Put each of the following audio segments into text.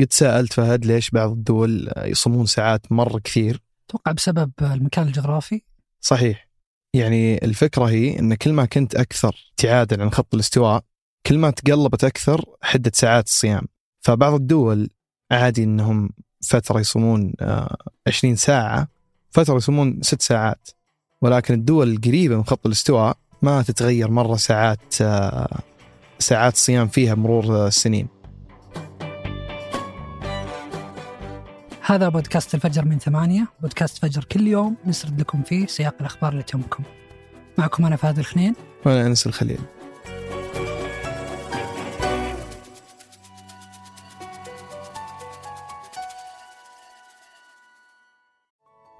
قد سألت فهد ليش بعض الدول يصومون ساعات مرة كثير. أتوقع بسبب المكان الجغرافي. صحيح. يعني الفكرة هي أن كل ما كنت أكثر ابتعادا عن خط الاستواء كل ما تقلبت أكثر حدة ساعات الصيام. فبعض الدول عادي أنهم فترة يصومون 20 ساعة فترة يصومون 6 ساعات. ولكن الدول القريبة من خط الاستواء ما تتغير مرة ساعات ساعات الصيام فيها مرور السنين. هذا بودكاست الفجر من ثمانية بودكاست فجر كل يوم نسرد لكم فيه سياق الأخبار اللي تهمكم. معكم أنا فهد الخنين. وأنا أنس الخليل.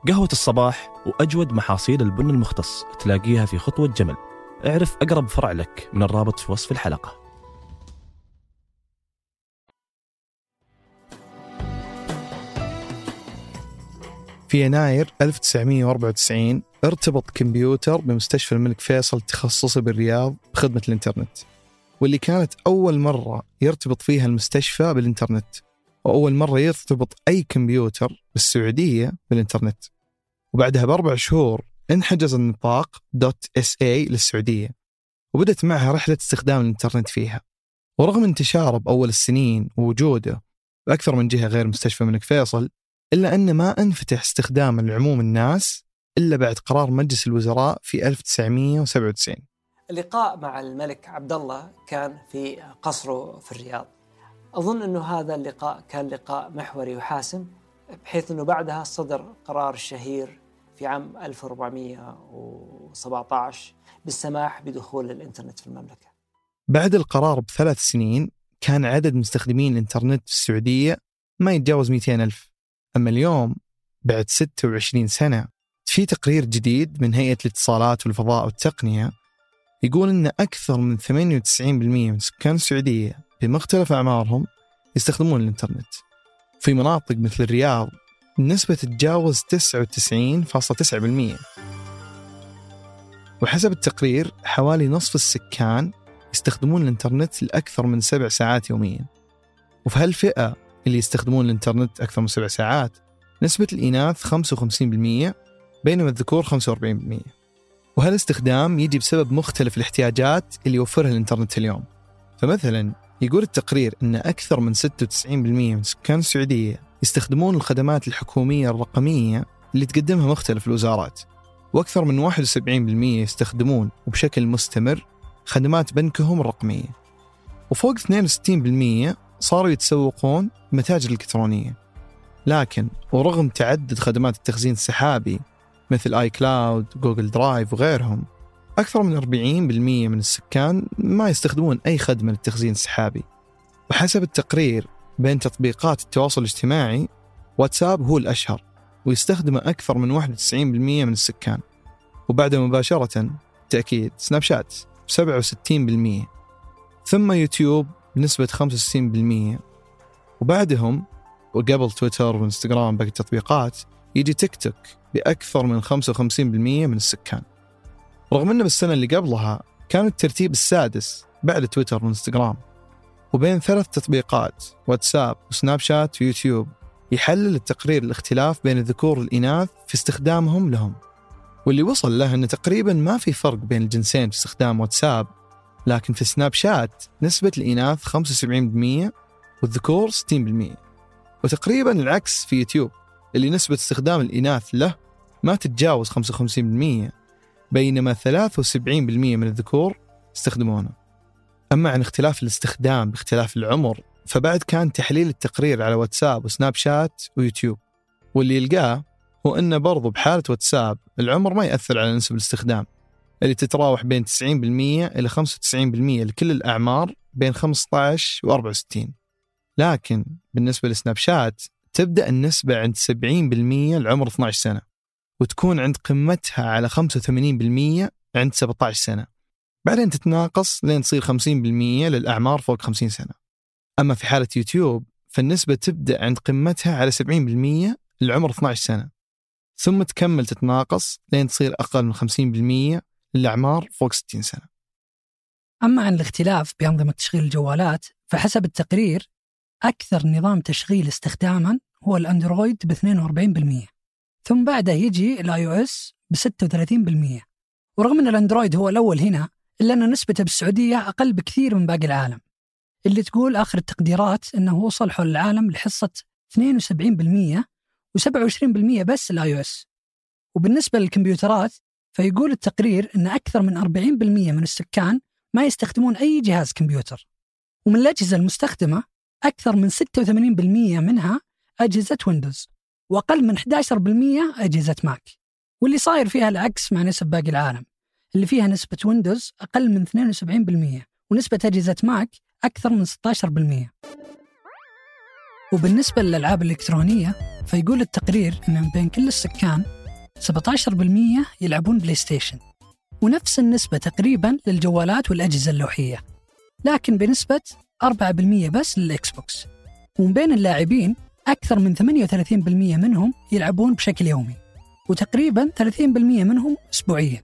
قهوة الصباح وأجود محاصيل البن المختص تلاقيها في خطوة جمل. اعرف أقرب فرع لك من الرابط في وصف الحلقة. في يناير 1994 ارتبط كمبيوتر بمستشفى الملك فيصل التخصصي بالرياض بخدمة الإنترنت واللي كانت أول مرة يرتبط فيها المستشفى بالإنترنت وأول مرة يرتبط أي كمبيوتر بالسعودية بالإنترنت. وبعدها بأربع شهور انحجز النطاق دوت إس اي للسعودية وبدت معها رحلة استخدام الإنترنت فيها. ورغم انتشاره بأول السنين ووجوده بأكثر من جهة غير مستشفى الملك فيصل إلا أن ما أنفتح استخدامه لعموم الناس إلا بعد قرار مجلس الوزراء في 1997 اللقاء مع الملك عبد الله كان في قصره في الرياض. أظن أنه هذا اللقاء كان لقاء محوري وحاسم بحيث أنه بعدها صدر قرار الشهير في عام 1417 بالسماح بدخول الإنترنت في المملكة. بعد القرار بثلاث سنين كان عدد مستخدمين الإنترنت في السعودية ما يتجاوز 200 ألف. أما اليوم بعد 26 سنة في تقرير جديد من هيئة الاتصالات والفضاء والتقنية يقول أن أكثر من 98% من سكان السعودية بمختلف أعمارهم يستخدمون الإنترنت. في مناطق مثل الرياض النسبة تتجاوز 99.9% وحسب التقرير حوالي نصف السكان يستخدمون الإنترنت لأكثر من سبع ساعات يوميا. وفي هالفئة اللي يستخدمون الإنترنت أكثر من سبع ساعات. نسبة الإناث 55% بينما الذكور 45% وهالاستخدام يجي بسبب مختلف الاحتياجات اللي يوفرها الإنترنت اليوم. فمثلا يقول التقرير أن أكثر من 96% من سكان السعودية يستخدمون الخدمات الحكومية الرقمية اللي تقدمها مختلف الوزارات. وأكثر من 71% يستخدمون وبشكل مستمر خدمات بنكهم الرقمية. وفوق 62% صاروا يتسوقون بمتاجر الإلكترونية لكن ورغم تعدد خدمات التخزين السحابي مثل iCloud، Google Drive وغيرهم أكثر من 40% من السكان ما يستخدمون أي خدمة للتخزين السحابي. وحسب التقرير بين تطبيقات التواصل الاجتماعي واتساب هو الأشهر ويستخدمه أكثر من 91% من السكان. وبعد مباشرة تأكيد سناب شات ب 67% ثم يوتيوب بنسبة 65% وبعدهم وقبل تويتر وإنستغرام باقي التطبيقات يجي تيك توك بأكثر من 55% من السكان. رغم أنه بالسنة اللي قبلها كان الترتيب السادس بعد تويتر وإنستغرام. وبين ثلاث تطبيقات واتساب وسناب شات ويوتيوب يحلل التقرير الاختلاف بين الذكور والإناث في استخدامهم لهم. واللي وصل له أنه تقريبا ما في فرق بين الجنسين في استخدام واتساب لكن في سناب شات نسبة الإناث 75% والذكور 60% وتقريبا العكس في يوتيوب اللي نسبة استخدام الإناث له ما تتجاوز 55% بينما 73% من الذكور يستخدمونه. أما عن اختلاف الاستخدام باختلاف العمر فبعد كان تحليل التقرير على واتساب وسناب شات ويوتيوب. واللي يلقاه هو أنه برضو بحالة واتساب العمر ما يأثر على نسب الاستخدام. اللي تتراوح بين 90% إلى 95% لكل الأعمار بين 15 و 64 لكن بالنسبة لسناب شات تبدأ النسبة عند 70% لعمر 12 سنة وتكون عند قمتها على 85% عند 17 سنة. بعدين تتناقص لين تصير 50% للأعمار فوق 50 سنة. أما في حالة يوتيوب فالنسبة تبدأ عند قمتها على 70% لعمر 12 سنة. ثم تكمل تتناقص لين تصير أقل من 50% للأعمار فوق 60 سنة. أما عن الاختلاف بأنظمة تشغيل الجوالات فحسب التقرير أكثر نظام تشغيل استخداما هو الأندرويد ب 42% ثم بعده يجي الآي أو إس ب 36% ورغم أن الأندرويد هو الأول هنا إلا أن نسبته بالسعودية أقل بكثير من باقي العالم. اللي تقول آخر التقديرات أنه وصل حول العالم لحصة 72% و27% بس ال iOS. وبالنسبة للكمبيوترات فيقول التقرير أن أكثر من 40% من السكان ما يستخدمون أي جهاز كمبيوتر. ومن الأجهزة المستخدمة أكثر من 86% منها أجهزة Windows وأقل من 11% أجهزة Mac. واللي صاير فيها العكس مع نسب باقي العالم اللي فيها نسبة Windows أقل من 72% ونسبة أجهزة Mac أكثر من 16% وبالنسبة للألعاب الإلكترونية فيقول التقرير أن بين كل السكان 17% يلعبون PlayStation ونفس النسبة تقريبا للجوالات والأجهزة اللوحية لكن بنسبة 4% بس لل Xbox ومن بين اللاعبين أكثر من 38% منهم يلعبون بشكل يومي وتقريبا 30% منهم أسبوعيا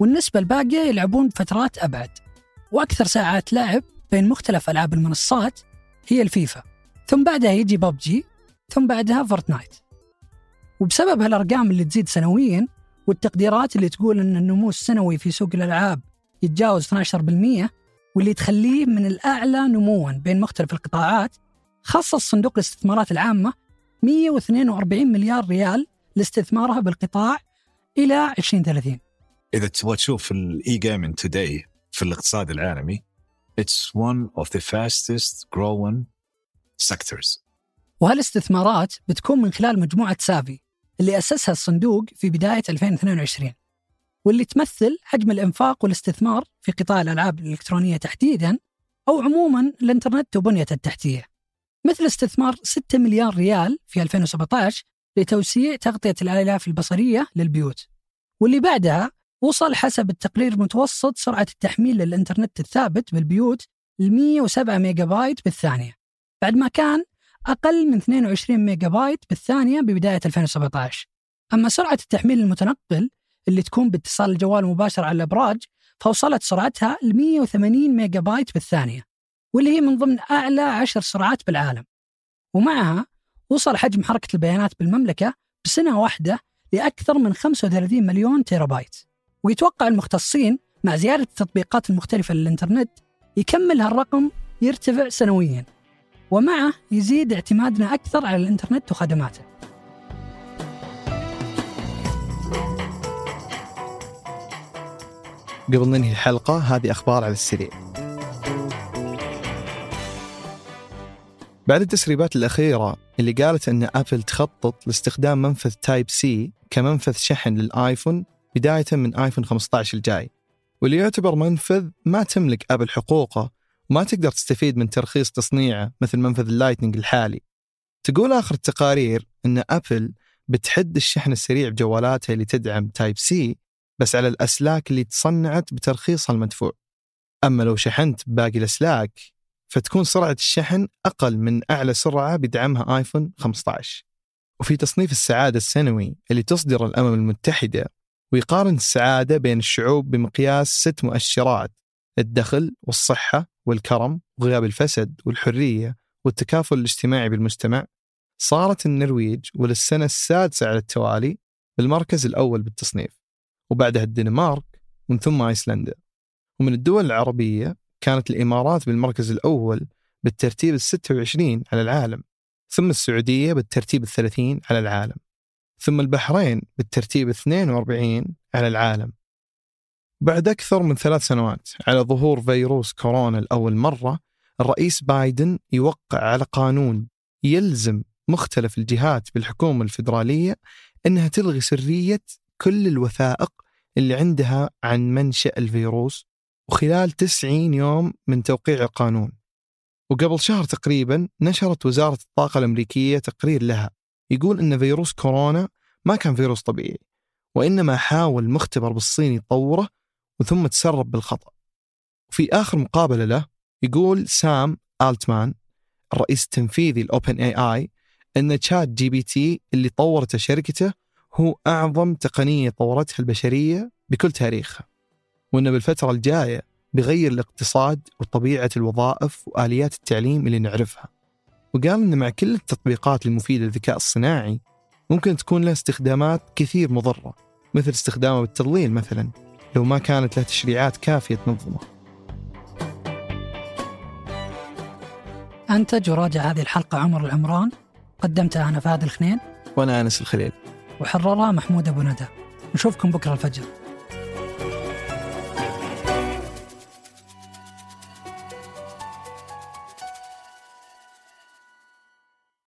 والنسبة الباقية يلعبون بفترات أبعد. وأكثر ساعات لعب بين مختلف ألعاب المنصات هي الفيفا ثم بعدها يجي ببجي ثم بعدها Fortnite. وبسبب هالأرقام اللي تزيد سنويا والتقديرات اللي تقول أن النمو السنوي في سوق الألعاب يتجاوز 12% واللي تخليه من الأعلى نموا بين مختلف القطاعات خصص صندوق الاستثمارات العامة 142 مليار ريال لاستثمارها بالقطاع إلى 2030 إذا تبغى تشوف ال e-gaming today في الاقتصاد العالمي it's one of the fastest growing sectors. وهالاستثمارات بتكون من خلال مجموعة سافي اللي أسسها الصندوق في بداية 2022 واللي تمثل حجم الإنفاق والاستثمار في قطاع الألعاب الإلكترونية تحديدا أو عموما الإنترنت وبنية التحتية مثل استثمار 6 مليار ريال في 2017 لتوسيع تغطية الآلاف البصرية للبيوت واللي بعدها وصل حسب التقرير متوسط سرعة التحميل للإنترنت الثابت بالبيوت ل 107 ميجا بايت بالثانية بعد ما كان أقل من 22 ميجا بايت بالثانية ببداية 2017 أما سرعة التحميل المتنقل اللي تكون باتصال الجوال مباشر على الأبراج فوصلت سرعتها ل 180 ميجا بايت بالثانية واللي هي من ضمن أعلى عشر سرعات بالعالم. ومعها وصل حجم حركة البيانات بالمملكة بسنة واحدة لأكثر من 35 مليون تيرا بايت ويتوقع المختصين مع زيادة التطبيقات المختلفة للإنترنت يكمل هالرقم يرتفع سنويا. ومعه يزيد اعتمادنا أكثر على الإنترنت وخدماته. قبل ننهي الحلقة هذه أخبار على السريع. بعد التسريبات الأخيرة اللي قالت أن Apple تخطط لاستخدام منفذ type C كمنفذ شحن لل iPhone بداية من iPhone 15 الجاي واللي يعتبر منفذ ما تملك Apple حقوقه وما تقدر تستفيد من ترخيص تصنيعه مثل منفذ ال lightning الحالي. تقول آخر التقارير أن Apple بتحد الشحن السريع بجوالاتها اللي تدعم type C بس على الأسلاك اللي تصنعت بترخيصها المدفوع. أما لو شحنت باقي الأسلاك فتكون سرعة الشحن أقل من أعلى سرعة بدعمها آيفون 15 وفي تصنيف السعادة السنوي اللي تصدر الأمم المتحدة ويقارن السعادة بين الشعوب بمقياس ست مؤشرات الدخل والصحة والكرم وغياب الفسد والحرية والتكافل الاجتماعي بالمجتمع صارت النرويج وللسنة السادسة على التوالي بالمركز الأول بالتصنيف وبعدها الدنمارك ومن ثم أيسلندا. ومن الدول العربية كانت الإمارات بالمركز الأول بالترتيب ال 26 على العالم ثم السعودية بالترتيب ال 30 على العالم ثم البحرين بالترتيب 42 على العالم. بعد أكثر من ثلاث سنوات على ظهور فيروس كورونا لأول مرة الرئيس بايدن يوقع على قانون يلزم مختلف الجهات بالحكومة الفيدرالية أنها تلغي سرية كل الوثائق اللي عندها عن منشأ الفيروس وخلال 90 يوم من توقيع القانون. وقبل شهر تقريبا نشرت وزارة الطاقة الأمريكية تقرير لها يقول أن فيروس كورونا ما كان فيروس طبيعي وإنما حاول مختبر بالصين يطوره وثم تسرب بالخطأ. وفي آخر مقابلة له يقول سام آلتمان الرئيس التنفيذي ل OpenAI أن ChatGPT اللي طورته شركته هو أعظم تقنية طورتها البشرية بكل تاريخها. وأنه بالفترة الجاية بيغير الاقتصاد وطبيعة الوظائف وآليات التعليم اللي نعرفها. وقال أن مع كل التطبيقات المفيدة للذكاء الصناعي ممكن تكون له استخدامات كثير مضرة مثل استخدامه بالتضليل مثلا. لو ما كانت له تشريعات كافية تنظمه. أنتج وراجع هذه الحلقة عمر العمران؟ قدمتها أنا فهد الخنين؟ وأنا أنس الخليل. وحررها محمود أبو ندى. نشوفكم بكرة الفجر.